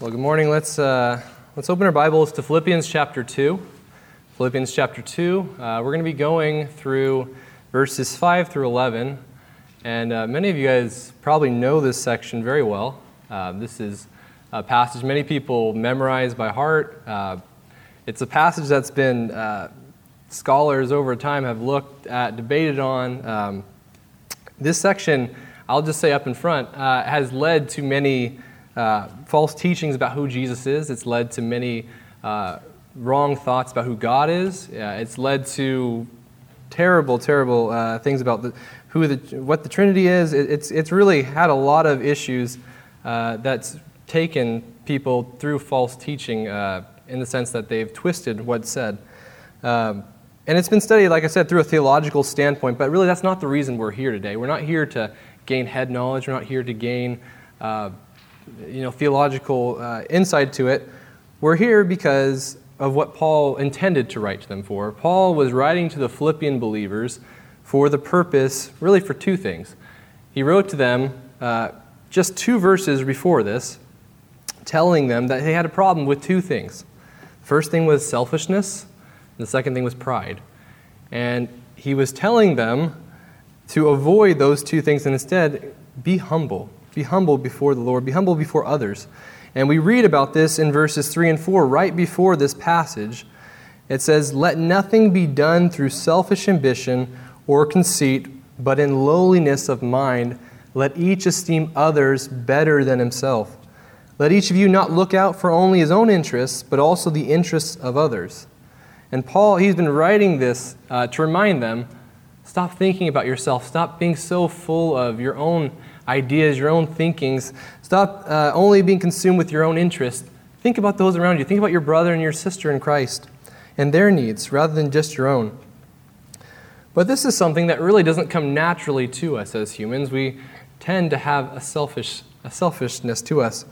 Well, good morning. Let's, uh, let's open our Bibles to Philippians chapter 2. Philippians chapter 2. Uh, we're going to be going through verses 5 through 11. And uh, many of you guys probably know this section very well. Uh, this is a passage many people memorize by heart. Uh, it's a passage that's been, uh, scholars over time have looked at, debated on. Um, this section, I'll just say up in front, has led to many uh, false teachings about who Jesus is. It's led to many uh, wrong thoughts about who God is. Uh, it's led to terrible, terrible uh, things about the, who the, what the Trinity is. It, it's, it's really had a lot of issues uh, that's taken people through false teaching uh, in the sense that they've twisted what's said. Um, and it's been studied, like I said, through a theological standpoint, but really that's not the reason we're here today. We're not here to gain head knowledge, we're not here to gain uh, you know, theological uh, insight to it. We're here because of what Paul intended to write to them for. Paul was writing to the Philippian believers for the purpose, really for two things. He wrote to them uh, just two verses before this, telling them that he had a problem with two things. First thing was selfishness, and the second thing was pride. And he was telling them to avoid those two things and instead be humble. Be humble before the Lord, be humble before others. And we read about this in verses 3 and 4, right before this passage. It says, Let nothing be done through selfish ambition or conceit, but in lowliness of mind, let each esteem others better than himself. Let each of you not look out for only his own interests, but also the interests of others. And Paul, he's been writing this uh, to remind them stop thinking about yourself, stop being so full of your own ideas, your own thinkings. Stop uh, only being consumed with your own interests. Think about those around you. Think about your brother and your sister in Christ and their needs rather than just your own. But this is something that really doesn't come naturally to us as humans. We tend to have a, selfish, a selfishness to us.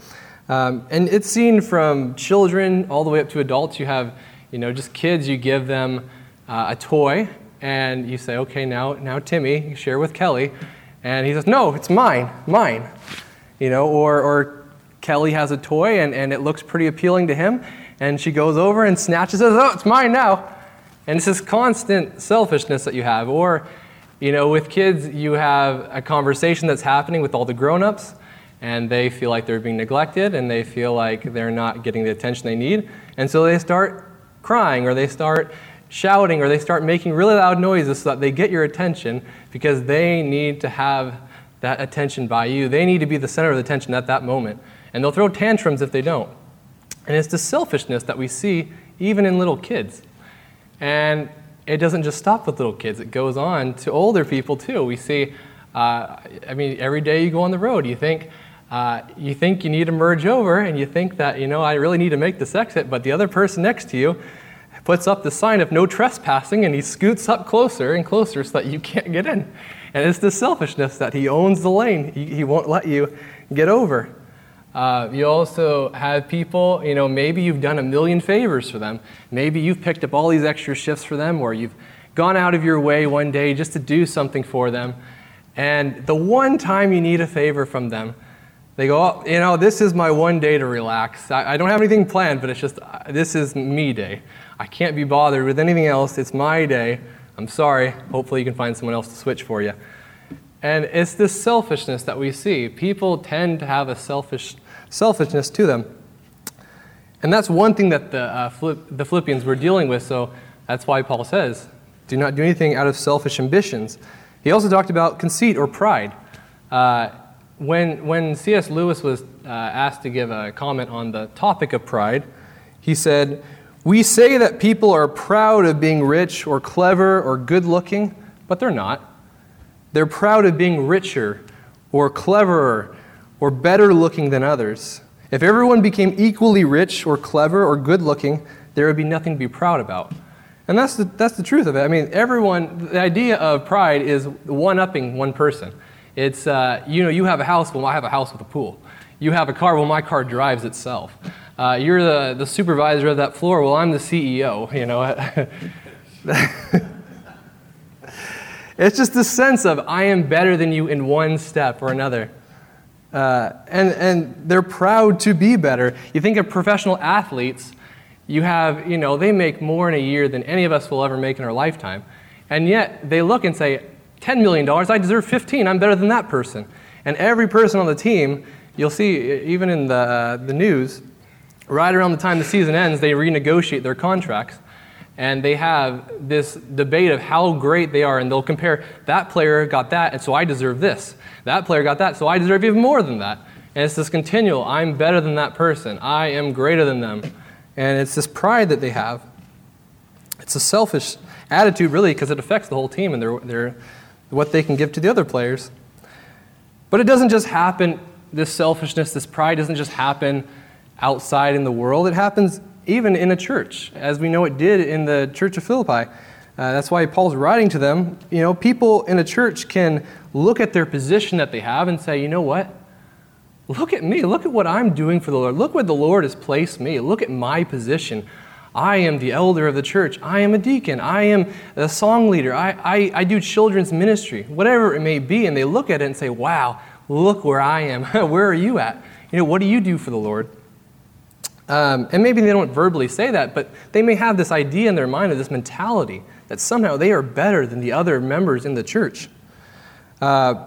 Um, and it's seen from children all the way up to adults. You have, you know, just kids, you give them uh, a toy, and you say, okay, now, now Timmy, share with Kelly. And he says, No, it's mine, mine. You know, or, or Kelly has a toy and, and it looks pretty appealing to him, and she goes over and snatches it, Oh, it's mine now. And it's this constant selfishness that you have. Or, you know, with kids, you have a conversation that's happening with all the grown ups, and they feel like they're being neglected and they feel like they're not getting the attention they need. And so they start crying or they start shouting or they start making really loud noises so that they get your attention because they need to have that attention by you. They need to be the center of the attention at that moment. And they'll throw tantrums if they don't. And it's the selfishness that we see even in little kids. And it doesn't just stop with little kids, it goes on to older people too. We see, uh, I mean, every day you go on the road, you think, uh, you think you need to merge over, and you think that, you know, I really need to make this exit, but the other person next to you puts up the sign of no trespassing and he scoots up closer and closer so that you can't get in. And it's the selfishness that he owns the lane, he, he won't let you get over. Uh, you also have people, you know, maybe you've done a million favors for them. Maybe you've picked up all these extra shifts for them, or you've gone out of your way one day just to do something for them. And the one time you need a favor from them, they go, oh, you know, this is my one day to relax. I, I don't have anything planned, but it's just, uh, this is me day. I can't be bothered with anything else. It's my day. I'm sorry. Hopefully, you can find someone else to switch for you. And it's this selfishness that we see. People tend to have a selfish, selfishness to them. And that's one thing that the, uh, the Philippians were dealing with. So that's why Paul says, do not do anything out of selfish ambitions. He also talked about conceit or pride. Uh, when, when C.S. Lewis was uh, asked to give a comment on the topic of pride, he said, we say that people are proud of being rich or clever or good looking, but they're not. They're proud of being richer or cleverer or better looking than others. If everyone became equally rich or clever or good looking, there would be nothing to be proud about. And that's the, that's the truth of it. I mean, everyone, the idea of pride is one upping one person. It's, uh, you know, you have a house, well, I have a house with a pool. You have a car, well, my car drives itself. Uh, you're the, the supervisor of that floor, well, I'm the CEO, you know. it's just the sense of I am better than you in one step or another. Uh, and, and they're proud to be better. You think of professional athletes, you have, you know, they make more in a year than any of us will ever make in our lifetime. And yet they look and say, $10 million, I deserve 15, I'm better than that person. And every person on the team, you'll see, even in the, uh, the news, right around the time the season ends, they renegotiate their contracts. And they have this debate of how great they are, and they'll compare that player got that, and so I deserve this. That player got that, so I deserve even more than that. And it's this continual I'm better than that person, I am greater than them. And it's this pride that they have. It's a selfish attitude, really, because it affects the whole team and their, their, what they can give to the other players. But it doesn't just happen, this selfishness, this pride doesn't just happen outside in the world, it happens even in a church, as we know it did in the church of Philippi. Uh, that's why Paul's writing to them. You know, people in a church can look at their position that they have and say, you know what? Look at me. Look at what I'm doing for the Lord. Look where the Lord has placed me. Look at my position. I am the elder of the church. I am a deacon. I am a song leader. I, I, I do children's ministry, whatever it may be. And they look at it and say, wow, look where I am. where are you at? You know, what do you do for the Lord? Um, and maybe they don't verbally say that, but they may have this idea in their mind of this mentality that somehow they are better than the other members in the church. Uh,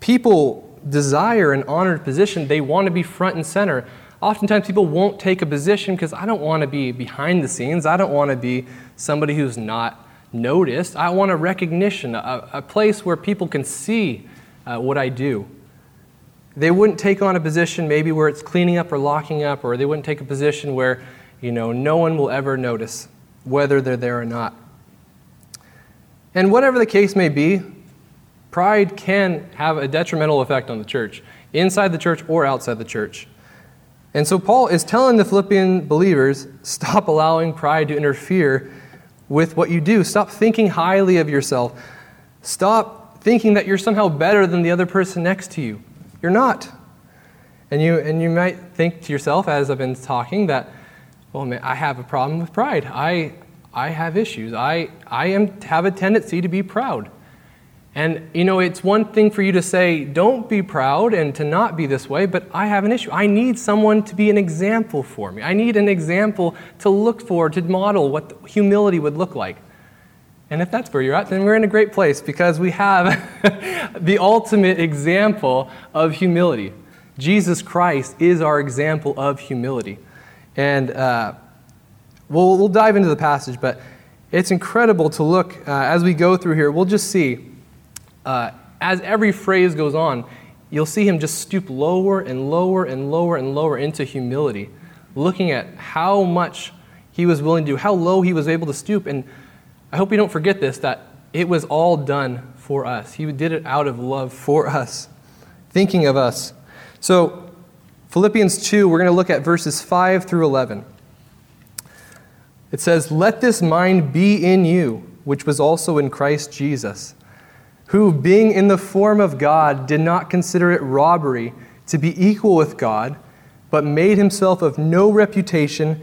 people desire an honored position, they want to be front and center. Oftentimes, people won't take a position because I don't want to be behind the scenes. I don't want to be somebody who's not noticed. I want a recognition, a, a place where people can see uh, what I do. They wouldn't take on a position maybe where it's cleaning up or locking up, or they wouldn't take a position where you know no one will ever notice whether they're there or not. And whatever the case may be, pride can have a detrimental effect on the church, inside the church or outside the church. And so Paul is telling the Philippian believers stop allowing pride to interfere with what you do. Stop thinking highly of yourself. Stop thinking that you're somehow better than the other person next to you. You're not. And you, and you might think to yourself, as I've been talking, that, well, man, I have a problem with pride. I, I have issues. I, I am, have a tendency to be proud. And, you know, it's one thing for you to say, don't be proud and to not be this way, but I have an issue. I need someone to be an example for me. I need an example to look for, to model what humility would look like. And if that's where you're at, then we're in a great place because we have the ultimate example of humility. Jesus Christ is our example of humility. And uh, we'll, we'll dive into the passage, but it's incredible to look uh, as we go through here. We'll just see, uh, as every phrase goes on, you'll see him just stoop lower and lower and lower and lower into humility, looking at how much he was willing to do, how low he was able to stoop. And I hope we don't forget this that it was all done for us. He did it out of love for us, thinking of us. So, Philippians 2, we're going to look at verses 5 through 11. It says, Let this mind be in you, which was also in Christ Jesus, who, being in the form of God, did not consider it robbery to be equal with God, but made himself of no reputation,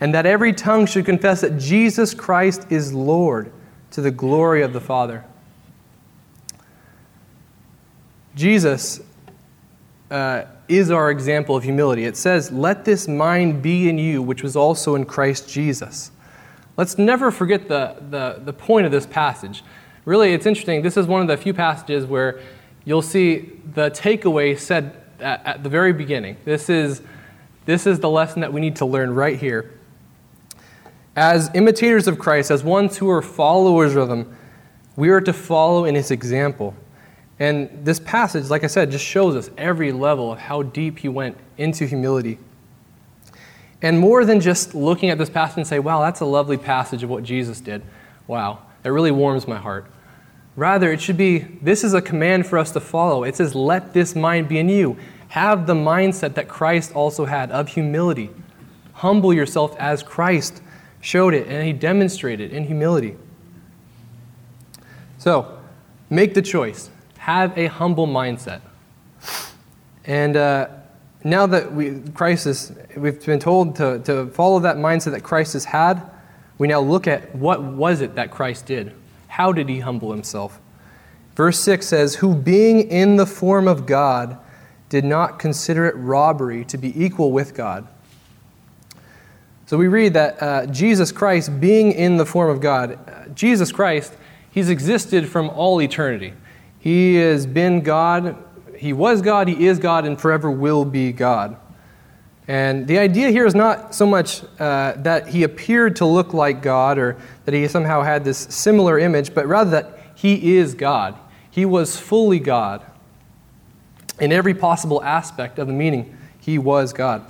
and that every tongue should confess that Jesus Christ is Lord to the glory of the Father. Jesus uh, is our example of humility. It says, Let this mind be in you, which was also in Christ Jesus. Let's never forget the, the, the point of this passage. Really, it's interesting. This is one of the few passages where you'll see the takeaway said at, at the very beginning. This is, this is the lesson that we need to learn right here. As imitators of Christ, as ones who are followers of Him, we are to follow in His example. And this passage, like I said, just shows us every level of how deep he went into humility. And more than just looking at this passage and say, wow, that's a lovely passage of what Jesus did. Wow, that really warms my heart. Rather, it should be this is a command for us to follow. It says, let this mind be in you. have the mindset that Christ also had of humility. Humble yourself as Christ showed it, and he demonstrated in humility. So, make the choice. Have a humble mindset. And uh, now that we, Christ is, we've been told to, to follow that mindset that Christ has had, we now look at what was it that Christ did? How did he humble himself? Verse 6 says, Who being in the form of God did not consider it robbery to be equal with God. So we read that uh, Jesus Christ, being in the form of God, uh, Jesus Christ, he's existed from all eternity. He has been God, he was God, he is God, and forever will be God. And the idea here is not so much uh, that he appeared to look like God or that he somehow had this similar image, but rather that he is God. He was fully God. In every possible aspect of the meaning, he was God.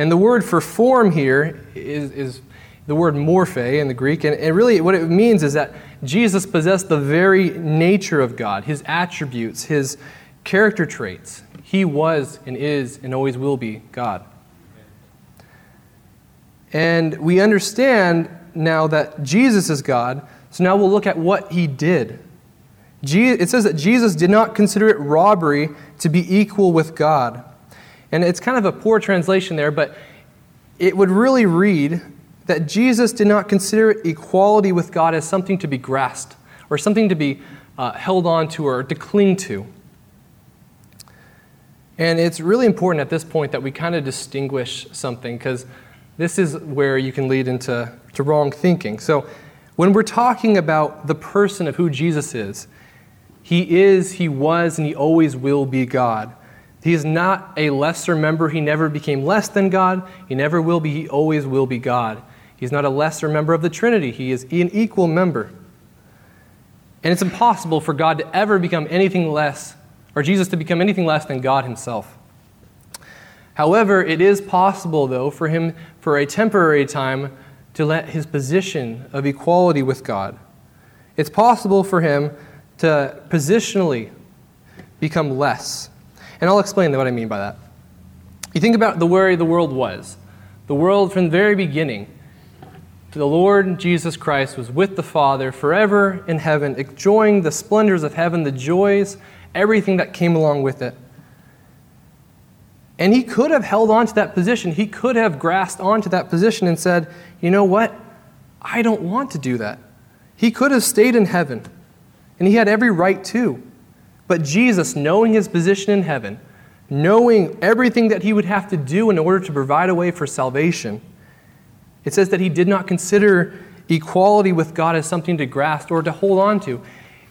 And the word for form here is, is the word morphe in the Greek. And, and really, what it means is that Jesus possessed the very nature of God, his attributes, his character traits. He was and is and always will be God. And we understand now that Jesus is God, so now we'll look at what he did. It says that Jesus did not consider it robbery to be equal with God. And it's kind of a poor translation there, but it would really read that Jesus did not consider equality with God as something to be grasped or something to be uh, held on to or to cling to. And it's really important at this point that we kind of distinguish something because this is where you can lead into to wrong thinking. So, when we're talking about the person of who Jesus is, he is, he was, and he always will be God. He is not a lesser member. He never became less than God. He never will be. He always will be God. He's not a lesser member of the Trinity. He is an equal member. And it's impossible for God to ever become anything less, or Jesus to become anything less than God himself. However, it is possible, though, for him for a temporary time to let his position of equality with God. It's possible for him to positionally become less. And I'll explain what I mean by that. You think about the way the world was. The world from the very beginning, the Lord Jesus Christ was with the Father forever in heaven, enjoying the splendors of heaven, the joys, everything that came along with it. And he could have held on to that position. He could have grasped onto that position and said, You know what? I don't want to do that. He could have stayed in heaven and he had every right to. But Jesus, knowing his position in heaven, knowing everything that he would have to do in order to provide a way for salvation, it says that he did not consider equality with God as something to grasp or to hold on to.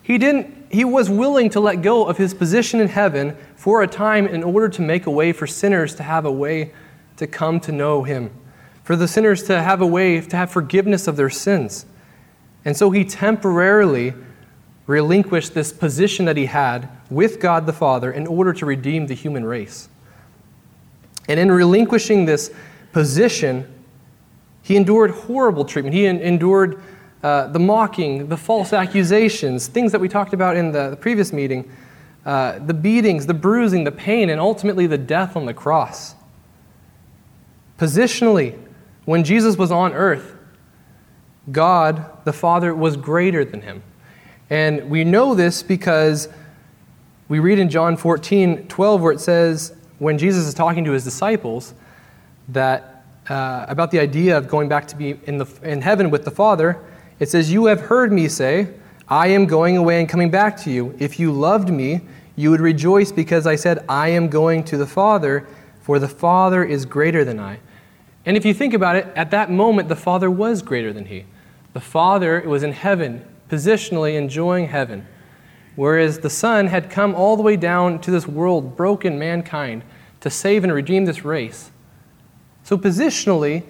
He didn't he was willing to let go of his position in heaven for a time in order to make a way for sinners to have a way to come to know him, for the sinners to have a way to have forgiveness of their sins. And so he temporarily relinquished this position that he had with God the Father in order to redeem the human race. And in relinquishing this position, he endured horrible treatment. He endured uh, the mocking, the false accusations, things that we talked about in the, the previous meeting, uh, the beatings, the bruising, the pain, and ultimately the death on the cross. Positionally, when Jesus was on earth, God, the Father, was greater than him. And we know this because we read in John 14 12, where it says, when Jesus is talking to his disciples, that uh, about the idea of going back to be in, the, in heaven with the Father, it says, You have heard me say, I am going away and coming back to you. If you loved me, you would rejoice because I said, I am going to the Father, for the Father is greater than I. And if you think about it, at that moment, the Father was greater than he. The Father was in heaven, positionally enjoying heaven, whereas the Son had come all the way down to this world, broken mankind, to save and redeem this race. So positionally,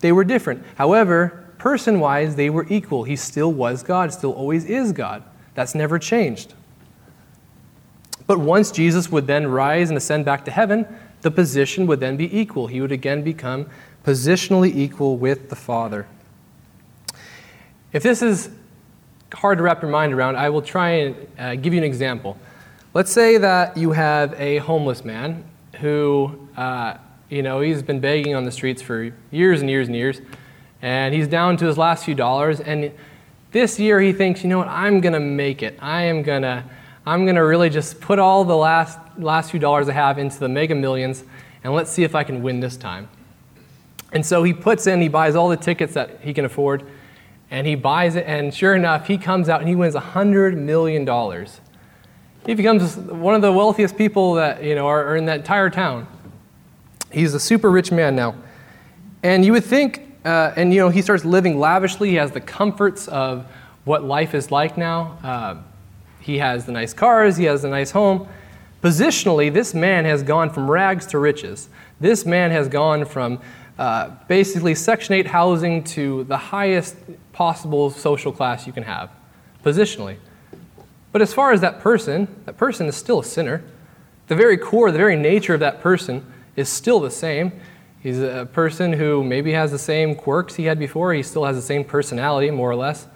they were different. However, person wise, they were equal. He still was God, still always is God. That's never changed. But once Jesus would then rise and ascend back to heaven, the position would then be equal. He would again become positionally equal with the Father. If this is hard to wrap your mind around, I will try and uh, give you an example. Let's say that you have a homeless man who, uh, you know, he's been begging on the streets for years and years and years, and he's down to his last few dollars. And this year he thinks, you know what, I'm to make it. I am to. I'm to really just put all the last, last few dollars I have into the mega millions and let's see if I can win this time. And so he puts in, he buys all the tickets that he can afford, and he buys it, and sure enough, he comes out and he wins $100 million. He becomes one of the wealthiest people that, you know, are, in that entire town. He's a super rich man now. And you would think, uh, and you know, he starts living lavishly. He has the comforts of what life is like now. Uh, he has the nice cars, he has the nice home. Positionally, this man has gone from rags to riches. This man has gone from uh, basically Section 8 housing to the highest possible social class you can have, positionally. But as far as that person, that person is still a sinner. The very core, the very nature of that person is still the same. He's a person who maybe has the same quirks he had before. He still has the same personality, more or less.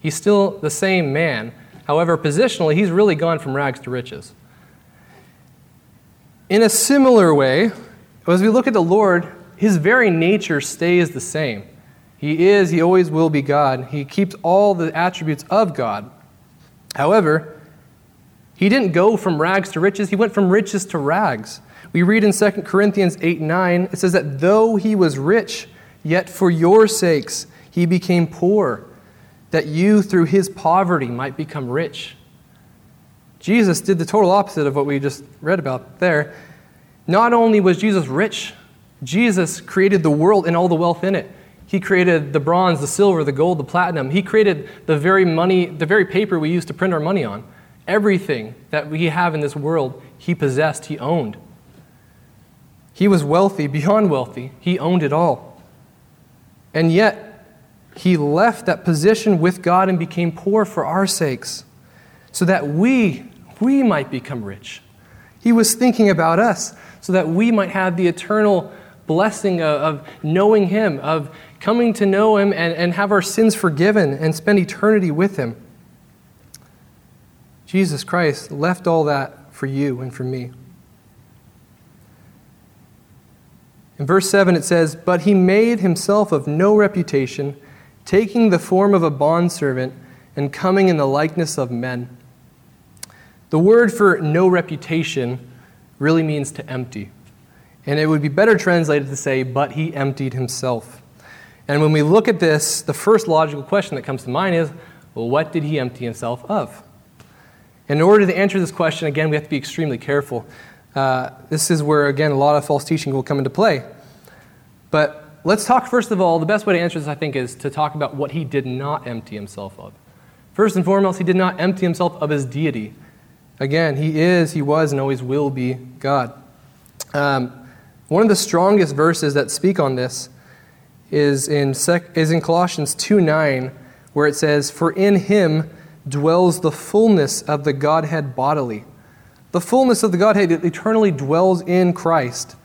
He's still the same man. However, positionally, he's really gone from rags to riches. In a similar way, as we look at the Lord, his very nature stays the same. He is, he always will be God. He keeps all the attributes of God. However, he didn't go from rags to riches, he went from riches to rags. We read in 2 Corinthians 8 9, it says that though he was rich, yet for your sakes he became poor, that you through his poverty might become rich. Jesus did the total opposite of what we just read about there. Not only was Jesus rich, Jesus created the world and all the wealth in it. He created the bronze, the silver, the gold, the platinum. He created the very money, the very paper we use to print our money on. Everything that we have in this world, he possessed, he owned. He was wealthy, beyond wealthy. He owned it all. And yet, he left that position with God and became poor for our sakes, so that we, we might become rich. He was thinking about us, so that we might have the eternal blessing of, of knowing Him, of coming to know Him and, and have our sins forgiven and spend eternity with Him. Jesus Christ left all that for you and for me. In verse 7, it says, But he made himself of no reputation, taking the form of a bondservant and coming in the likeness of men. The word for no reputation really means to empty. And it would be better translated to say, but he emptied himself. And when we look at this, the first logical question that comes to mind is, well, what did he empty himself of? And in order to answer this question, again, we have to be extremely careful. Uh, this is where, again, a lot of false teaching will come into play. But let's talk, first of all, the best way to answer this, I think, is to talk about what he did not empty himself of. First and foremost, he did not empty himself of his deity. Again, he is, he was, and always will be God. Um, one of the strongest verses that speak on this is in, sec- is in Colossians 2 9, where it says, For in him dwells the fullness of the Godhead bodily. The fullness of the Godhead eternally dwells in Christ,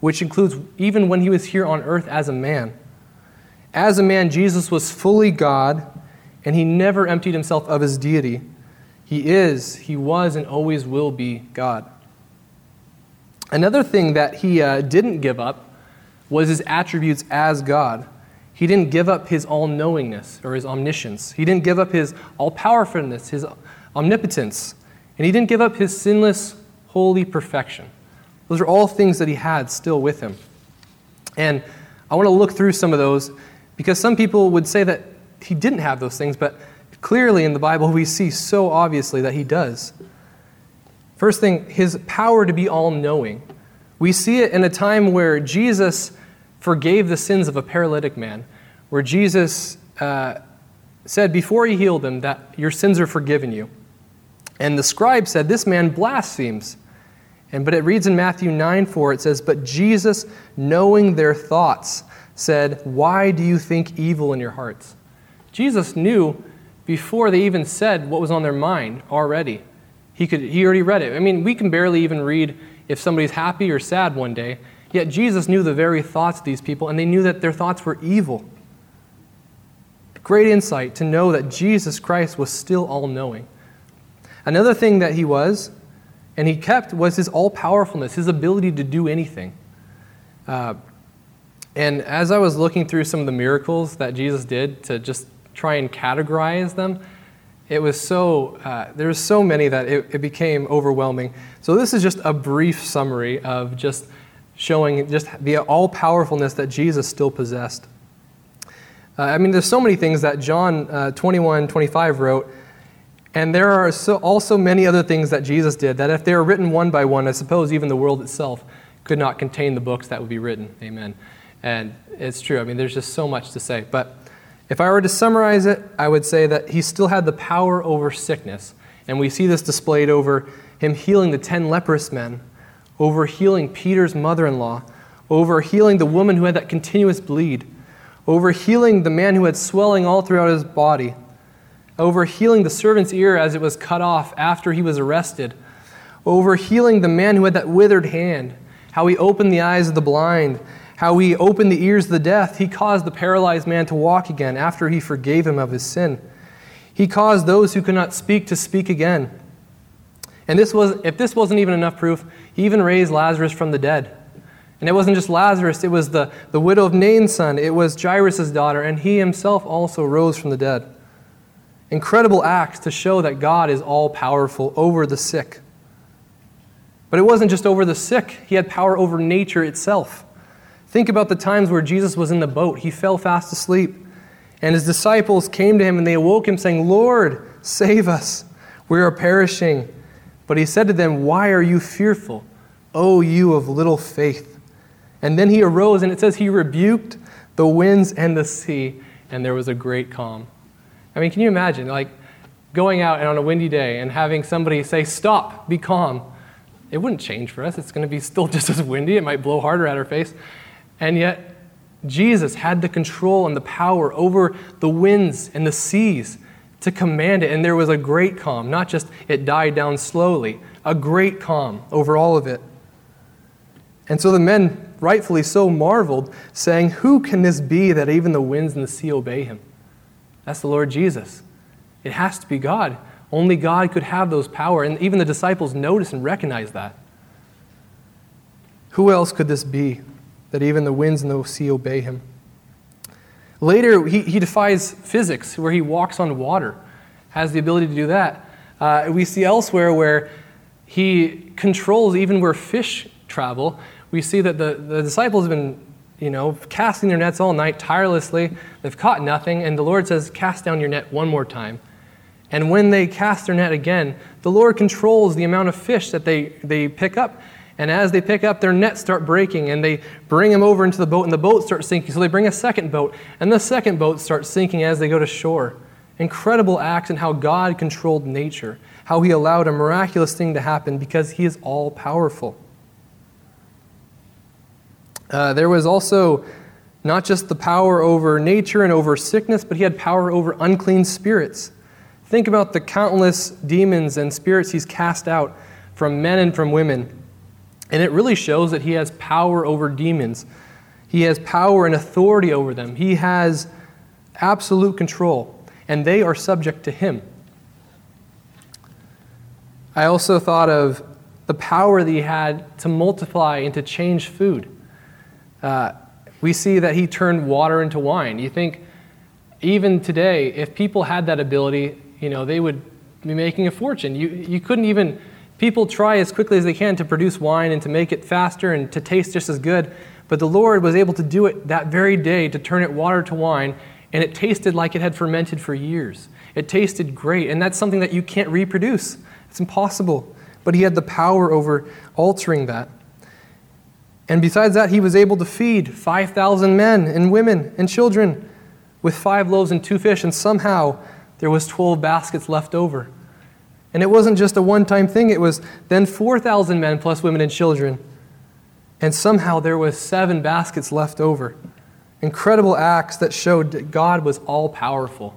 which includes even when he was here on earth as a man. As a man, Jesus was fully God, and he never emptied himself of his deity. He is, he was, and always will be God. Another thing that he uh, didn't give up was his attributes as God. He didn't give up his all knowingness or his omniscience. He didn't give up his all powerfulness, his omnipotence. And he didn't give up his sinless, holy perfection. Those are all things that he had still with him. And I want to look through some of those because some people would say that he didn't have those things, but clearly in the Bible we see so obviously that he does. First thing, his power to be all knowing. We see it in a time where Jesus forgave the sins of a paralytic man, where Jesus uh, said before he healed him that your sins are forgiven you. And the scribe said, This man blasphemes. And but it reads in Matthew 9 4, it says, But Jesus, knowing their thoughts, said, Why do you think evil in your hearts? Jesus knew before they even said what was on their mind already. He, could, he already read it. I mean, we can barely even read if somebody's happy or sad one day. Yet Jesus knew the very thoughts of these people, and they knew that their thoughts were evil. Great insight to know that Jesus Christ was still all knowing. Another thing that he was, and he kept was his all powerfulness, his ability to do anything. Uh, and as I was looking through some of the miracles that Jesus did to just try and categorize them, it was so, uh, there were so many that it, it became overwhelming. So this is just a brief summary of just showing just the all powerfulness that Jesus still possessed. Uh, I mean, there's so many things that John uh, 21, 25 wrote, and there are so, also many other things that Jesus did that if they were written one by one, I suppose even the world itself could not contain the books that would be written. Amen. And it's true. I mean, there's just so much to say. But if I were to summarize it, I would say that he still had the power over sickness. And we see this displayed over him healing the 10 leprous men, over healing Peter's mother in law, over healing the woman who had that continuous bleed, over healing the man who had swelling all throughout his body, over healing the servant's ear as it was cut off after he was arrested, over healing the man who had that withered hand, how he opened the eyes of the blind, how he opened the ears of the deaf. He caused the paralyzed man to walk again after he forgave him of his sin. He caused those who could not speak to speak again. And this was, if this wasn't even enough proof, he even raised Lazarus from the dead. And it wasn't just Lazarus, it was the, the widow of Nain's son, it was Jairus' daughter, and he himself also rose from the dead. Incredible acts to show that God is all powerful over the sick. But it wasn't just over the sick, he had power over nature itself. Think about the times where Jesus was in the boat. He fell fast asleep. And his disciples came to him and they awoke him, saying, Lord, save us. We are perishing. But he said to them, Why are you fearful, O you of little faith? And then he arose, and it says he rebuked the winds and the sea, and there was a great calm. I mean, can you imagine, like, going out and on a windy day and having somebody say, Stop, be calm? It wouldn't change for us. It's going to be still just as windy. It might blow harder at our face. And yet, Jesus had the control and the power over the winds and the seas to command it. And there was a great calm, not just it died down slowly, a great calm over all of it. And so the men, rightfully so, marveled, saying, Who can this be that even the winds and the sea obey him? That's the Lord Jesus. It has to be God. Only God could have those power. And even the disciples notice and recognize that. Who else could this be? That even the winds and the sea obey him. Later, he, he defies physics, where he walks on water, has the ability to do that. Uh, we see elsewhere where he controls even where fish travel. We see that the, the disciples have been, you know, casting their nets all night tirelessly. They've caught nothing, and the Lord says, Cast down your net one more time. And when they cast their net again, the Lord controls the amount of fish that they, they pick up. And as they pick up, their nets start breaking, and they bring them over into the boat, and the boat starts sinking. So they bring a second boat, and the second boat starts sinking as they go to shore. Incredible acts in how God controlled nature, how He allowed a miraculous thing to happen because He is all powerful. Uh, there was also not just the power over nature and over sickness, but He had power over unclean spirits. Think about the countless demons and spirits He's cast out from men and from women. And it really shows that he has power over demons. He has power and authority over them. He has absolute control, and they are subject to him. I also thought of the power that he had to multiply and to change food. Uh, we see that he turned water into wine. You think, even today, if people had that ability, you know, they would be making a fortune. You, you couldn't even People try as quickly as they can to produce wine and to make it faster and to taste just as good, but the Lord was able to do it that very day to turn it water to wine, and it tasted like it had fermented for years. It tasted great, and that's something that you can't reproduce. It's impossible. But he had the power over altering that. And besides that, he was able to feed 5,000 men and women and children with five loaves and two fish, and somehow there was 12 baskets left over. And it wasn't just a one time thing, it was then 4,000 men plus women and children. And somehow there was seven baskets left over. Incredible acts that showed that God was all powerful.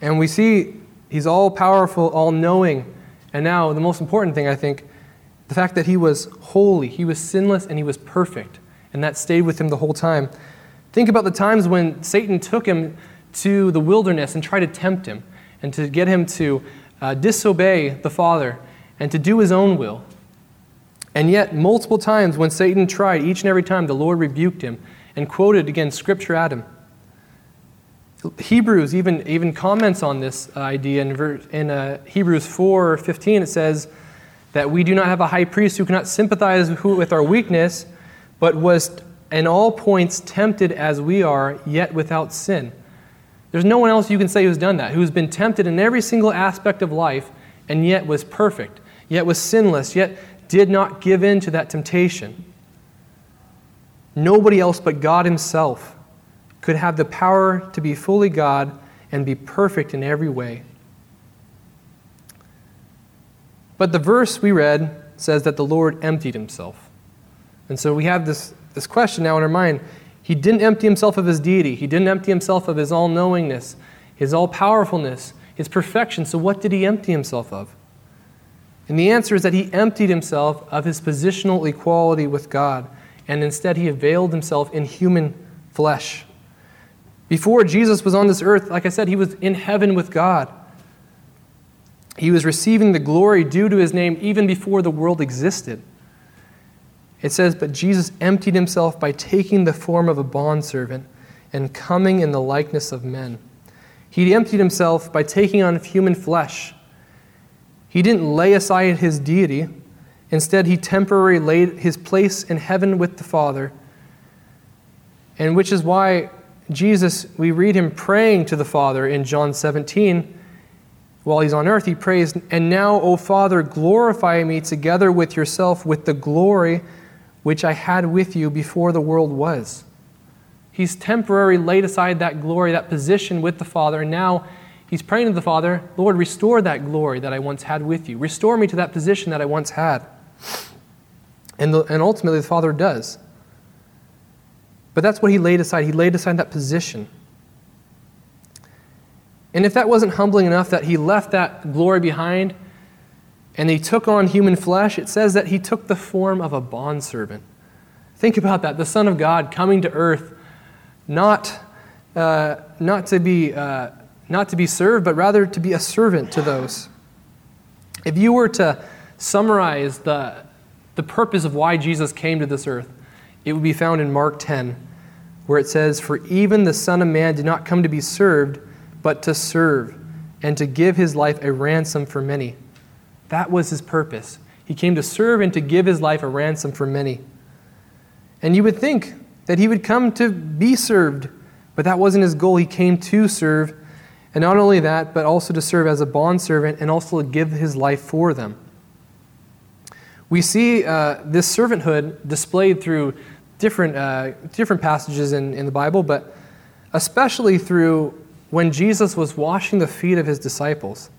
And we see he's all powerful, all knowing. And now, the most important thing, I think, the fact that he was holy, he was sinless, and he was perfect. And that stayed with him the whole time. Think about the times when Satan took him to the wilderness and tried to tempt him and to get him to uh, disobey the Father. and to do his own will. And yet, multiple times when Satan tried, each and every time the Lord rebuked him and quoted again scripture at him. Hebrews even, even comments on this idea in, verse, in uh, Hebrews 4 15. It says that we do not have a high priest who cannot sympathize with our weakness, but was in all points tempted as we are, yet without sin. There's no one else you can say who's done that, who's been tempted in every single aspect of life and yet was perfect, yet was sinless, yet did not give in to that temptation. Nobody else but God Himself could have the power to be fully God and be perfect in every way. But the verse we read says that the Lord emptied Himself. And so we have this, this question now in our mind. He didn't empty Himself of His deity, He didn't empty Himself of His all knowingness, His all powerfulness, his perfection. So, what did he empty himself of? And the answer is that he emptied himself of his positional equality with God, and instead he availed himself in human flesh. Before Jesus was on this earth, like I said, he was in heaven with God. He was receiving the glory due to his name even before the world existed. It says, But Jesus emptied himself by taking the form of a bondservant and coming in the likeness of men. He emptied himself by taking on human flesh. He didn't lay aside his deity. Instead, he temporarily laid his place in heaven with the Father. And which is why Jesus, we read him praying to the Father in John 17. While he's on earth, he prays, And now, O Father, glorify me together with yourself with the glory which I had with you before the world was. He's temporarily laid aside that glory, that position with the Father, and now he's praying to the Father, Lord, restore that glory that I once had with you. Restore me to that position that I once had. And, the, and ultimately, the Father does. But that's what he laid aside. He laid aside that position. And if that wasn't humbling enough that he left that glory behind and he took on human flesh, it says that he took the form of a bondservant. Think about that. The Son of God coming to earth not, uh, not, to be, uh, not to be served, but rather to be a servant to those. If you were to summarize the, the purpose of why Jesus came to this earth, it would be found in Mark 10, where it says, For even the Son of Man did not come to be served, but to serve, and to give his life a ransom for many. That was his purpose. He came to serve and to give his life a ransom for many. And you would think that he would come to be served. But that wasn't his goal. He came to serve. And not only that, but also to serve as a bondservant and also to give his life for them. We see uh, this servanthood displayed through different, uh, different passages in, in the Bible, but especially through when Jesus was washing the feet of his disciples.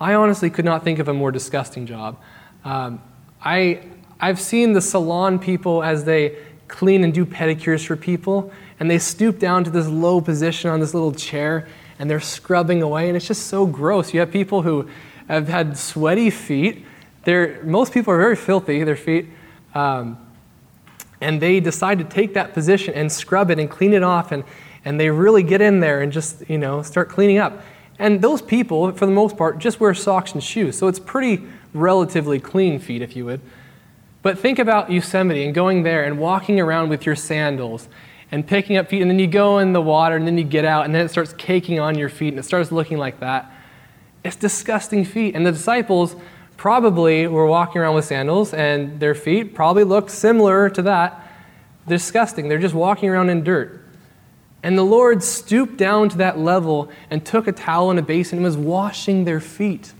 I honestly could not think of a more disgusting job. Um, I, I've seen the salon people as they clean and do pedicures for people, and they stoop down to this low position on this little chair and they're scrubbing away, and it's just so gross. You have people who have had sweaty feet. They're, most people are very filthy, their feet, um, and they decide to take that position and scrub it and clean it off, and, and they really get in there and just, you know, start cleaning up. And those people, for the most part, just wear socks and shoes, so it's pretty relatively clean feet, if you would. But think about Yosemite and going there and walking around with your sandals and picking up feet, and then you go in the water and then you get out, and then it starts caking on your feet and it starts looking like that. It's disgusting feet. And the disciples probably were walking around with sandals, and their feet probably looked similar to that. Disgusting. They're just walking around in dirt. And the Lord stooped down to that level and took a towel and a basin and was washing their feet.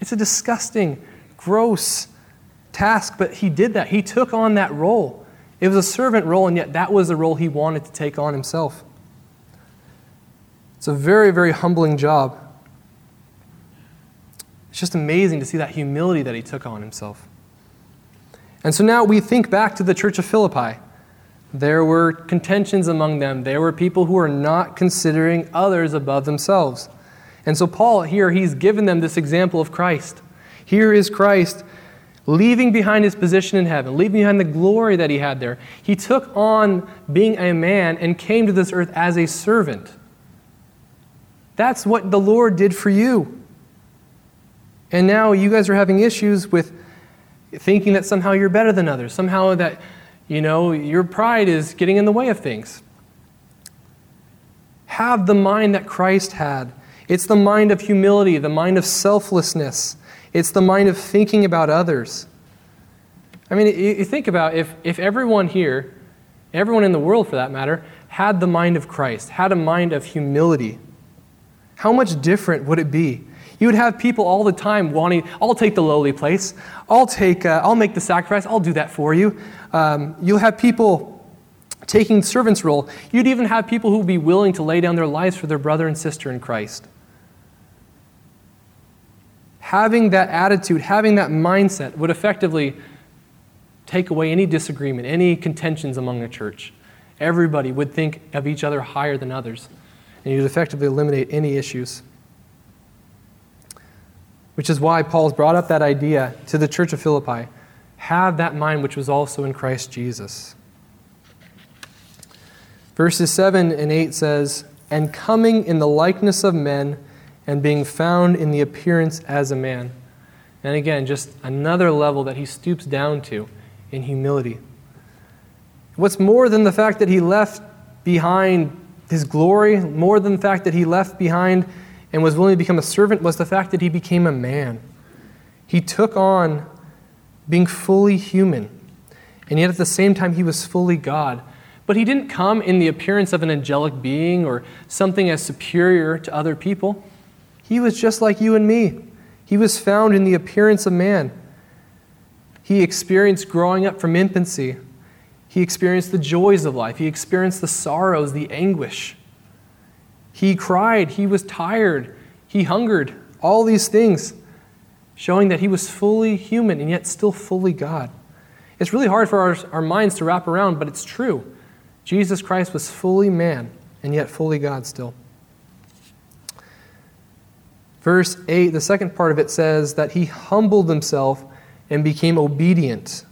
It's a disgusting, gross, task, but he did that. He took on that role. It was a servant role, and yet that was the role he wanted to take on himself. It's a very, very humbling job. It's just amazing to see that humility that he took on himself. And so now we think back to the church of Philippi. There were contentions among them. There were people who were not considering others above themselves. And so, Paul, here, he's given them this example of Christ. Here is Christ leaving behind his position in heaven, leaving behind the glory that he had there, he took on being a man and came to this earth as a servant. That's what the Lord did for you. And now you guys are having issues with thinking that somehow you're better than others, somehow that, you know, your pride is getting in the way of things. Have the mind that Christ had. It's the mind of humility, the mind of selflessness. It's the mind of thinking about others. I mean, you think about if, if everyone here, everyone in the world for that matter, had the mind of Christ, had a mind of humility, how much different would it be? You would have people all the time wanting, I'll take the lowly place. I'll take, uh, I'll make the sacrifice. I'll do that for you. Um, you'll have people taking servant's role. You'd even have people who would be willing to lay down their lives for their brother and sister in Christ. Having that attitude, having that mindset would effectively take away any disagreement, any contentions among the church. Everybody would think of each other higher than others, and you'd effectively eliminate any issues which is why Paul's brought up that idea to the church of Philippi. Have that mind which was also in Christ Jesus. Verses 7 and 8 says, And coming in the likeness of men, and being found in the appearance as a man. And again, just another level that he stoops down to in humility. What's more than the fact that he left behind his glory, more than the fact that he left behind and was willing to become a servant was the fact that he became a man. He took on being fully human, and yet at the same time, he was fully God. But he didn't come in the appearance of an angelic being or something as superior to other people. He was just like you and me. He was found in the appearance of man. He experienced growing up from infancy. He experienced the joys of life. He experienced the sorrows, the anguish. He cried, he was tired, he hungered, all these things, showing that he was fully human and yet still fully God. It's really hard for our, our minds to wrap around, but it's true. Jesus Christ was fully man and yet fully God still. Verse 8, the second part of it says that he humbled himself and became obedient,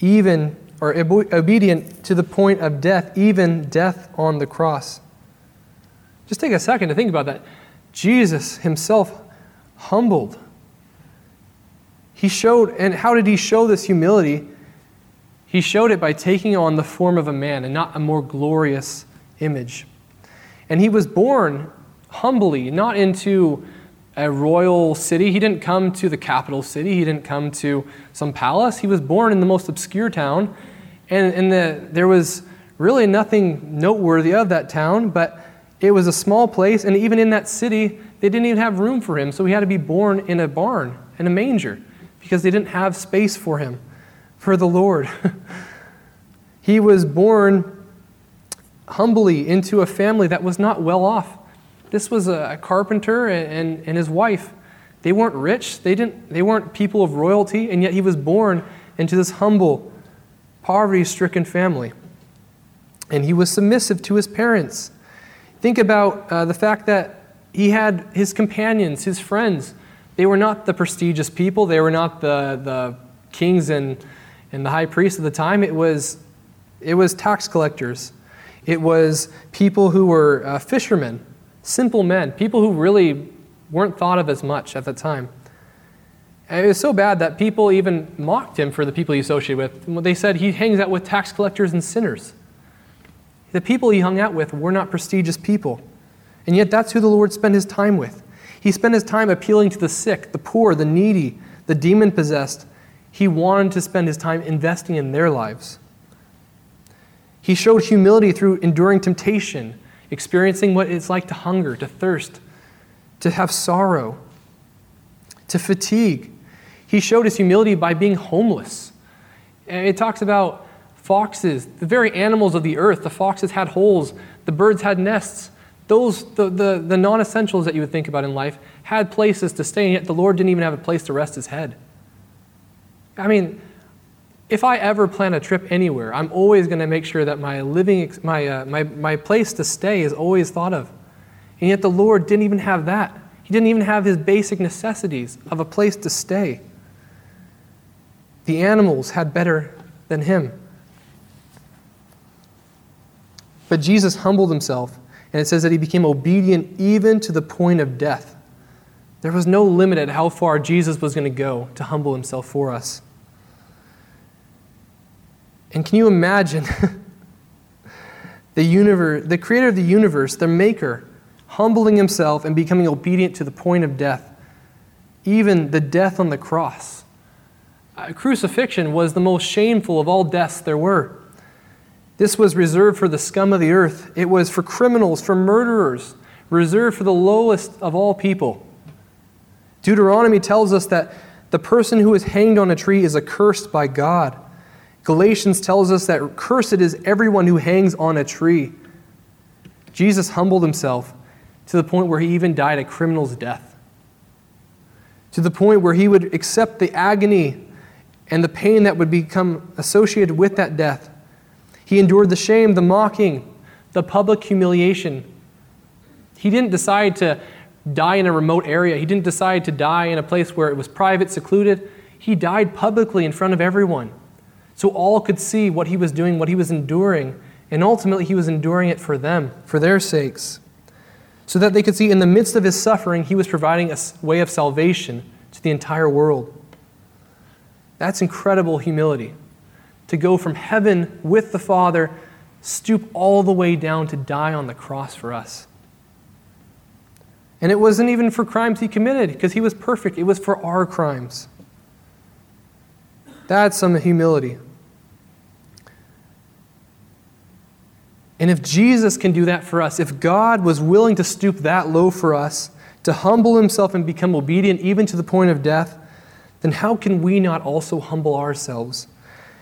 even, or obedient to the point of death, even death on the cross. Just take a second to think about that. Jesus himself humbled. He showed, and how did he show this humility? He showed it by taking on the form of a man and not a more glorious image. And he was born humbly, not into a royal city. He didn't come to the capital city. He didn't come to some palace. He was born in the most obscure town. And, and the, there was really nothing noteworthy of that town, but it was a small place, and even in that city, they didn't even have room for him, so he had to be born in a barn, in a manger, because they didn't have space for him, for the Lord. he was born humbly into a family that was not well off. This was a carpenter and, and his wife. They weren't rich, they, didn't, they weren't people of royalty, and yet he was born into this humble, poverty stricken family. And he was submissive to his parents. Think about uh, the fact that he had his companions, his friends. They were not the prestigious people, they were not the, the kings and, and the high priests of the time. It was, it was tax collectors, it was people who were uh, fishermen, simple men, people who really weren't thought of as much at the time. And it was so bad that people even mocked him for the people he associated with. They said he hangs out with tax collectors and sinners. The people he hung out with were not prestigious people. And yet, that's who the Lord spent his time with. He spent his time appealing to the sick, the poor, the needy, the demon possessed. He wanted to spend his time investing in their lives. He showed humility through enduring temptation, experiencing what it's like to hunger, to thirst, to have sorrow, to fatigue. He showed his humility by being homeless. And it talks about foxes, the very animals of the earth. The foxes had holes, the birds had nests. Those, the, the, the non essentials that you would think about in life, had places to stay, and yet the Lord didn't even have a place to rest his head. I mean, if I ever plan a trip anywhere, I'm always going to make sure that my living, my, uh, my, my place to stay is always thought of. And yet the Lord didn't even have that. He didn't even have his basic necessities of a place to stay. The animals had better than him. But Jesus humbled himself, and it says that he became obedient even to the point of death. There was no limit at how far Jesus was going to go to humble himself for us. And can you imagine the universe, the creator of the universe, the maker, humbling himself and becoming obedient to the point of death, even the death on the cross? Uh, crucifixion was the most shameful of all deaths there were. This was reserved for the scum of the earth. It was for criminals, for murderers, reserved for the lowest of all people. Deuteronomy tells us that the person who is hanged on a tree is accursed by God. Galatians tells us that cursed is everyone who hangs on a tree. Jesus humbled himself to the point where he even died a criminal's death, to the point where he would accept the agony and the pain that would become associated with that death. He endured the shame, the mocking, the public humiliation. He didn't decide to die in a remote area. He didn't decide to die in a place where it was private, secluded. He died publicly in front of everyone. So all could see what he was doing, what he was enduring. And ultimately, he was enduring it for them, for their sakes. So that they could see in the midst of his suffering, he was providing a way of salvation to the entire world. That's incredible humility. To go from heaven with the Father, stoop all the way down to die on the cross for us. And it wasn't even for crimes he committed because he was perfect, it was for our crimes. That's some humility. And if Jesus can do that for us, if God was willing to stoop that low for us, to humble himself and become obedient even to the point of death, then how can we not also humble ourselves?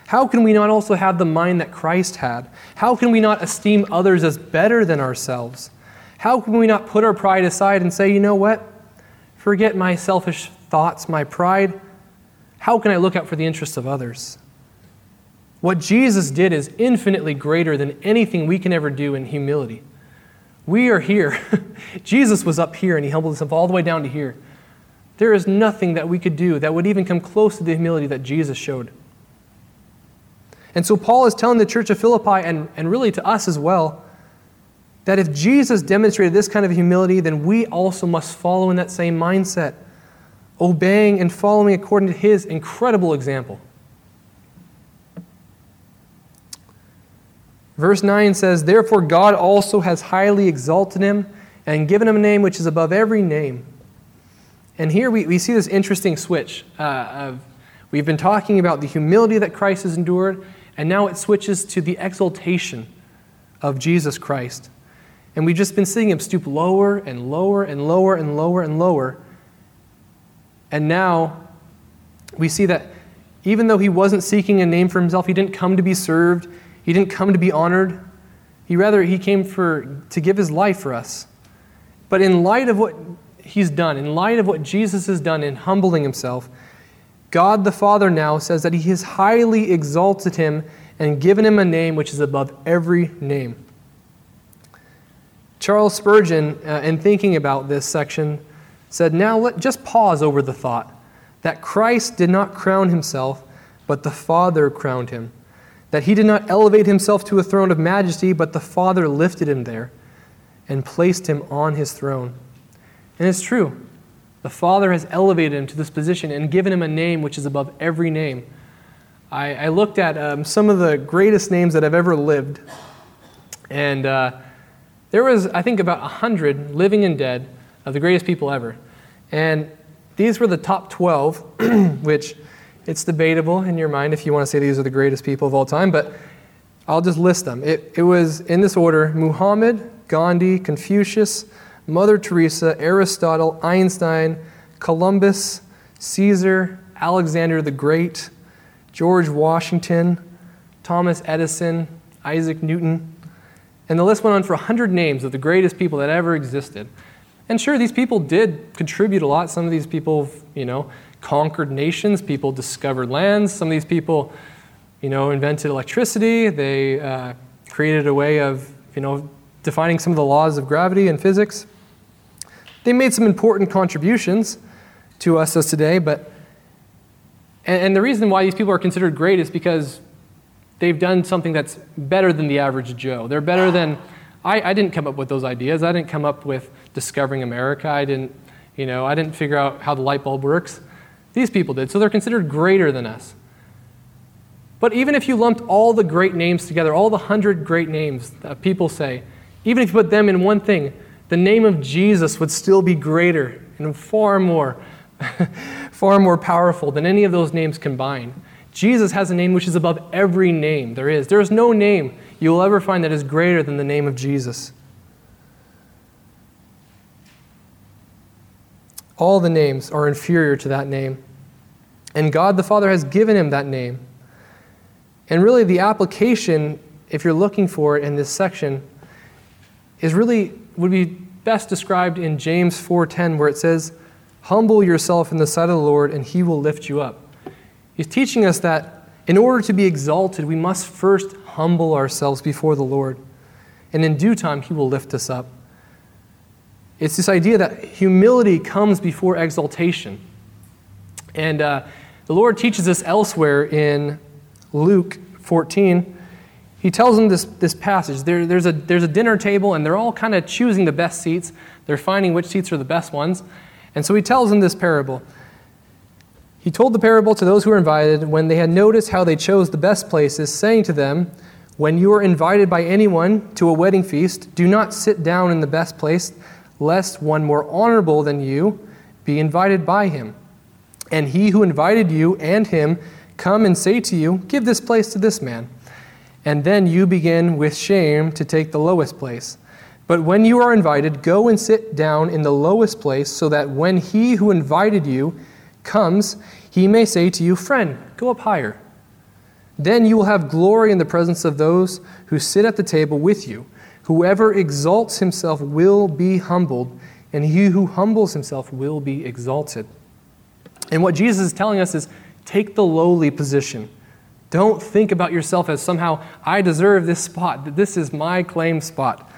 How can we not also have the mind that Christ had? How can we not esteem others as better than ourselves? How can we not put our pride aside and say, you know what? Forget my selfish thoughts, my pride. How can I look out for the interests of others? What Jesus did is infinitely greater than anything we can ever do in humility. We are here. Jesus was up here and he humbled himself all the way down to here. There is nothing that we could do that would even come close to the humility that Jesus showed. And so Paul is telling the church of Philippi, and, and really to us as well, that if Jesus demonstrated this kind of humility, then we also must follow in that same mindset, obeying and following according to his incredible example. Verse 9 says, Therefore God also has highly exalted him and given him a name which is above every name. And here we, we see this interesting switch. Uh, of, we've been talking about the humility that Christ has endured, and now it switches to the exaltation of Jesus Christ. And we've just been seeing him stoop lower and lower and lower and lower and lower. And now we see that even though he wasn't seeking a name for himself, he didn't come to be served, he didn't come to be honored. He rather he came for to give his life for us. But in light of what he's done, in light of what Jesus has done in humbling himself, God the Father now says that he has highly exalted him and given him a name which is above every name. Charles Spurgeon, uh, in thinking about this section, said, Now let just pause over the thought that Christ did not crown himself, but the Father crowned him. That he did not elevate himself to a throne of majesty, but the Father lifted him there and placed him on his throne. And it's true. The Father has elevated him to this position and given him a name which is above every name. I, I looked at um, some of the greatest names that have ever lived, and uh, there was, I think, about 100 living and dead of the greatest people ever. And these were the top 12, which it's debatable in your mind if you want to say these are the greatest people of all time, but I'll just list them. It, it was in this order Muhammad, Gandhi, Confucius, Mother Teresa, Aristotle, Einstein, Columbus, Caesar, Alexander the Great, George Washington, Thomas Edison, Isaac Newton, and the list went on for 100 names of the greatest people that ever existed. And sure, these people did contribute a lot. Some of these people, you know, conquered nations. People discovered lands. Some of these people, you know, invented electricity. They uh, created a way of, you know, defining some of the laws of gravity and physics. They made some important contributions to us as today, but and, and the reason why these people are considered great is because they've done something that's better than the average Joe. They're better than, I, I didn't come up with those ideas. I didn't come up with discovering America. I didn't You know, I didn't figure out how the light bulb works. These people did. So they're considered greater than us. But even if you lumped all the great names together, all the hundred great names that people say, even if you put them in one thing, the name of Jesus would still be greater and far more, far more powerful than any of those names combined. Jesus has a name which is above every name there is. There is no name you will ever find that is greater than the name of Jesus. All the names are inferior to that name. And God the Father has given him that name. And really, the application, if you're looking for it in this section, is really would be best described in James 4:10 where it says, "Humble yourself in the sight of the Lord and he will lift you up." He's teaching us that in order to be exalted, we must first humble ourselves before the Lord. And in due time, he will lift us up. It's this idea that humility comes before exaltation. And uh, the Lord teaches us elsewhere in Luke 14 he tells them this, this passage. There, there's, a, there's a dinner table, and they're all kind of choosing the best seats. They're finding which seats are the best ones. And so he tells them this parable. He told the parable to those who were invited when they had noticed how they chose the best places, saying to them, When you are invited by anyone to a wedding feast, do not sit down in the best place, lest one more honorable than you be invited by him. And he who invited you and him come and say to you, Give this place to this man and then you begin with shame to take the lowest place. But when you are invited, go and sit down in the lowest place, so that when he who invited you comes, he may say to you, Friend, go up higher. Then you will have glory in the presence of those who sit at the table with you. Whoever exalts himself will be humbled, and he who humbles himself will be exalted. And what Jesus is telling us is take the lowly position. Don't think about yourself as somehow, I deserve this spot, that this is my claim spot.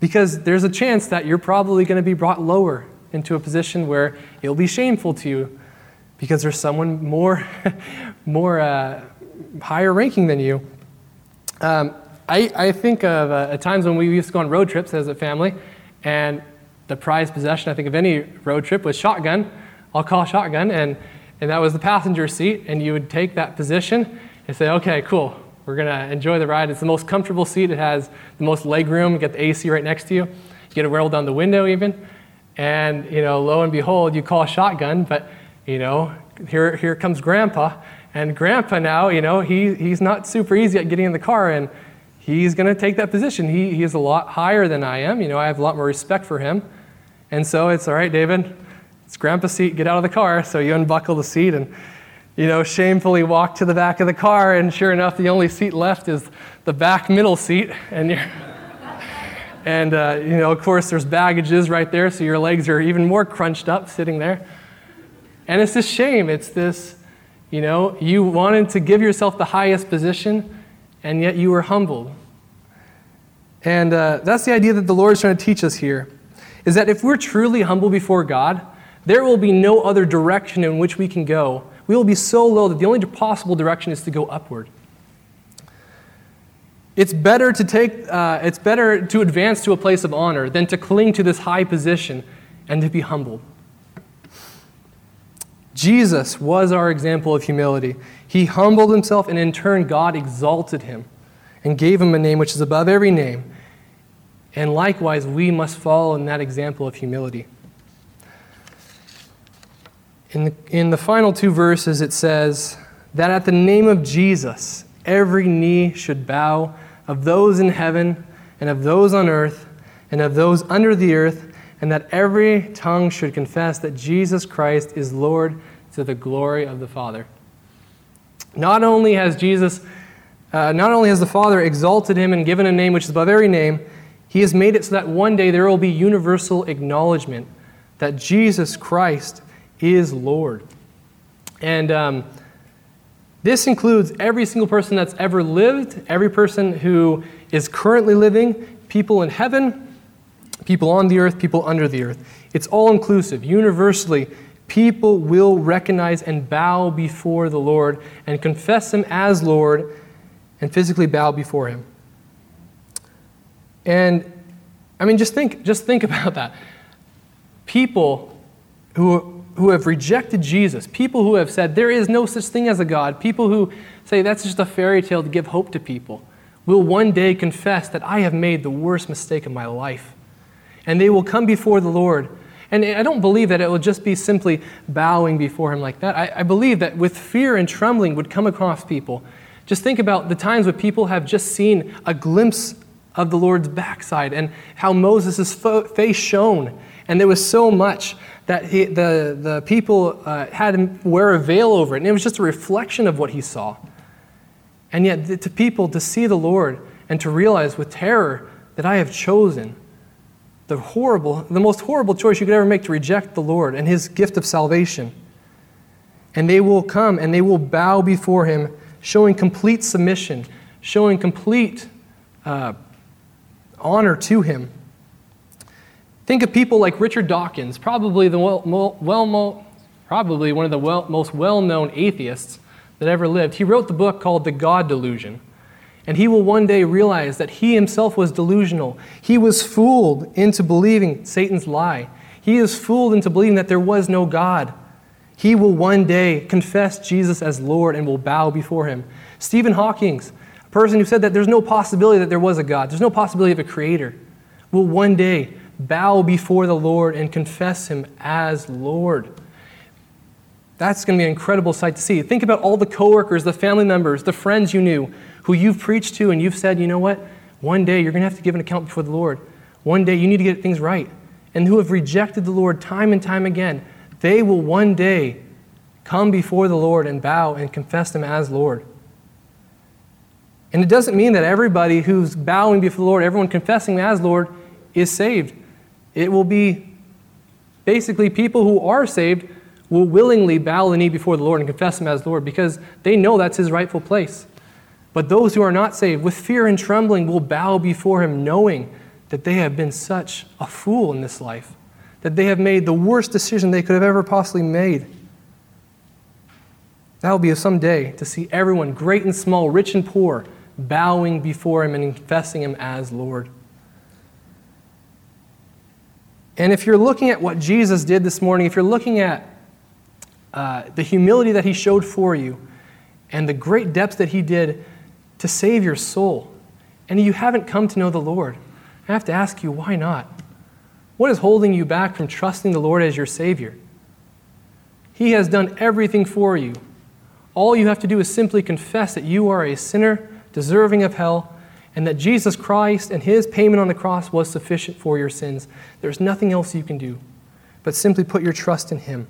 Because there's a chance that you're probably going to be brought lower into a position where it'll be shameful to you because there's someone more, more uh, higher ranking than you. Um, I, I, think of uh, times when we used to go on road trips as a family, and the prized possession, I think, of any road trip was shotgun. I'll call shotgun, and and that was the passenger seat, and you would take that position and say, okay, cool, we're to enjoy the ride. It's the most comfortable seat. It has the most leg room. You get the AC right next to you. You get to roll down the window even. And, you know, lo and behold, you call a shotgun, but, you know, here, here comes Grandpa. And Grandpa now, you know, he, he's not super easy at getting in the car, and he's to take that position. He, he is a lot higher than I am. You know, I have a lot more respect for him. And so it's all right, David, it's grandpa's seat, get out of the car. So you unbuckle the seat and, you know, shamefully walk to the back of the car. And sure enough, the only seat left is the back middle seat. And you're, and, uh, you know, of course, there's baggages right there. So your legs are even more crunched up sitting there. And it's this shame. It's this, you know, you wanted to give yourself the highest position, and yet you were humbled. And uh, that's the idea that the Lord is trying to teach us here is that if we're truly humble before God, there will be no other direction in which we can go. We will be so low that the only possible direction is to go upward. It's better to take, uh, it's better to advance to a place of honor than to cling to this high position and to be humbled. Jesus was our example of humility. He humbled himself, and in turn, God exalted him and gave him a name which is above every name. And likewise, we must follow in that example of humility. In the, in the final two verses, it says that at the name of Jesus, every knee should bow of those in heaven and of those on earth and of those under the earth, and that every tongue should confess that Jesus Christ is Lord to the glory of the Father. Not only has Jesus, uh, not only has the Father exalted him and given a name which is above every name, he has made it so that one day there will be universal acknowledgement that Jesus Christ is Lord. And um, this includes every single person that's ever lived, every person who is currently living, people in heaven, people on the earth, people under the earth. It's all inclusive. Universally, people will recognize and bow before the Lord and confess Him as Lord and physically bow before Him. And I mean, just think, just think about that. People who, who have rejected Jesus, people who have said there is no such thing as a God, people who say that's just a fairy tale to give hope to people, will one day confess that I have made the worst mistake of my life. And they will come before the Lord. And I don't believe that it will just be simply bowing before Him like that. I, I believe that with fear and trembling would come across people. Just think about the times when people have just seen a glimpse of the Lord's backside and how Moses' face shone. And there was so much that he, the, the people uh, had him wear a veil over it. And it was just a reflection of what he saw. And yet, to people, to see the Lord and to realize with terror that I have chosen the horrible, the most horrible choice you could ever make to reject the Lord and his gift of salvation. And they will come and they will bow before him, showing complete submission, showing complete uh, honor to him. Think of people like Richard Dawkins, probably, the well, well probably one of the well, most well known atheists that ever lived. He wrote the book called The God Delusion. And he will one day realize that he himself was delusional. He was fooled into believing Satan's lie. He is fooled into believing that there was no God. He will one day confess Jesus as Lord and will bow before him. Stephen Hawking, a person who said that there's no possibility that there was a God, there's no possibility of a creator, will one day bow before the Lord and confess him as Lord. That's going to be an incredible sight to see. Think about all the coworkers, the family members, the friends you knew who you've preached to and you've said, you know what? One day you're going to have to give an account before the Lord. One day you need to get things right. And who have rejected the Lord time and time again, they will one day come before the Lord and bow and confess Him as Lord. And it doesn't mean that everybody who's bowing before the Lord, everyone confessing Him as Lord, is saved. It will be basically people who are saved will willingly bow the knee before the Lord and confess Him as Lord because they know that's His rightful place. But those who are not saved, with fear and trembling, will bow before Him, knowing that they have been such a fool in this life, that they have made the worst decision they could have ever possibly made. That will be some day to see everyone, great and small, rich and poor, bowing before Him and confessing Him as Lord. And if you're looking at what Jesus did this morning, if you're looking at uh, the humility that he showed for you and the great depths that he did to save your soul, and you haven't come to know the Lord, I have to ask you, why not? What is holding you back from trusting the Lord as your Savior? He has done everything for you. All you have to do is simply confess that you are a sinner deserving of hell and that Jesus Christ and his payment on the cross was sufficient for your sins. There's nothing else you can do but simply put your trust in him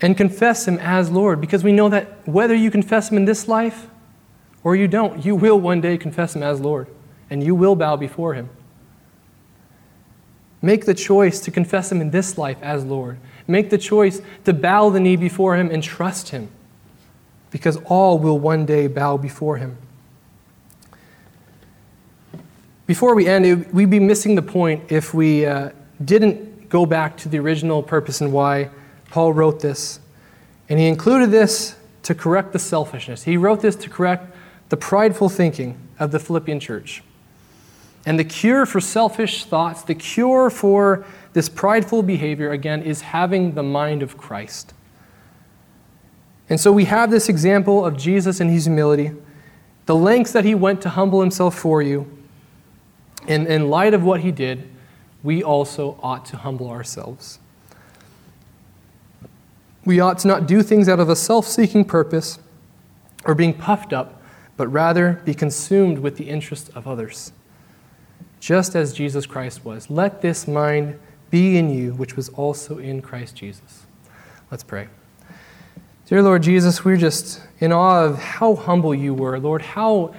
and confess him as Lord because we know that whether you confess him in this life or you don't, you will one day confess him as Lord and you will bow before him. Make the choice to confess him in this life as Lord. Make the choice to bow the knee before him and trust him because all will one day bow before him. Before we end, we'd be missing the point if we uh, didn't go back to the original purpose and why Paul wrote this. And he included this to correct the selfishness. He wrote this to correct the prideful thinking of the Philippian church. And the cure for selfish thoughts, the cure for this prideful behavior, again, is having the mind of Christ. And so we have this example of Jesus and his humility, the lengths that he went to humble himself for you, and in light of what he did, we also ought to humble ourselves. We ought to not do things out of a self seeking purpose or being puffed up, but rather be consumed with the interest of others, just as Jesus Christ was. Let this mind be in you, which was also in Christ Jesus. Let's pray. Dear Lord Jesus, we're just in awe of how humble you were, Lord, how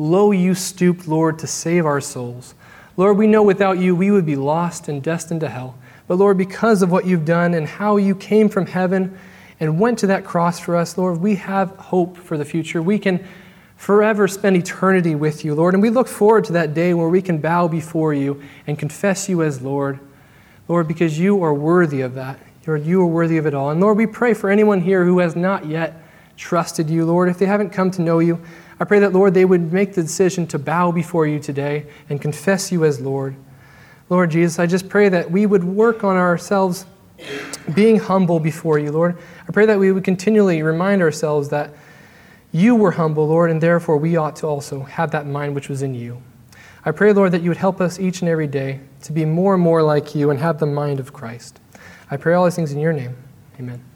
low you stooped, Lord, to save our souls. Lord, we know without you we would be lost and destined to hell. But Lord, because of what you've done and how you came from heaven and went to that cross for us, Lord, we have hope for the future. We can forever spend eternity with you, Lord. And we look forward to that day where we can bow before you and confess you as Lord. Lord, because you are worthy of that. Lord, you are worthy of it all. And Lord, we pray for anyone here who has not yet trusted you, Lord, if they haven't come to know you, I pray that, Lord, they would make the decision to bow before you today and confess you as Lord. Lord Jesus, I just pray that we would work on ourselves being humble before you, Lord. I pray that we would continually remind ourselves that you were humble, Lord, and therefore we ought to also have that mind which was in you. I pray, Lord, that you would help us each and every day to be more and more like you and have the mind of Christ. I pray all these things in your name. Amen.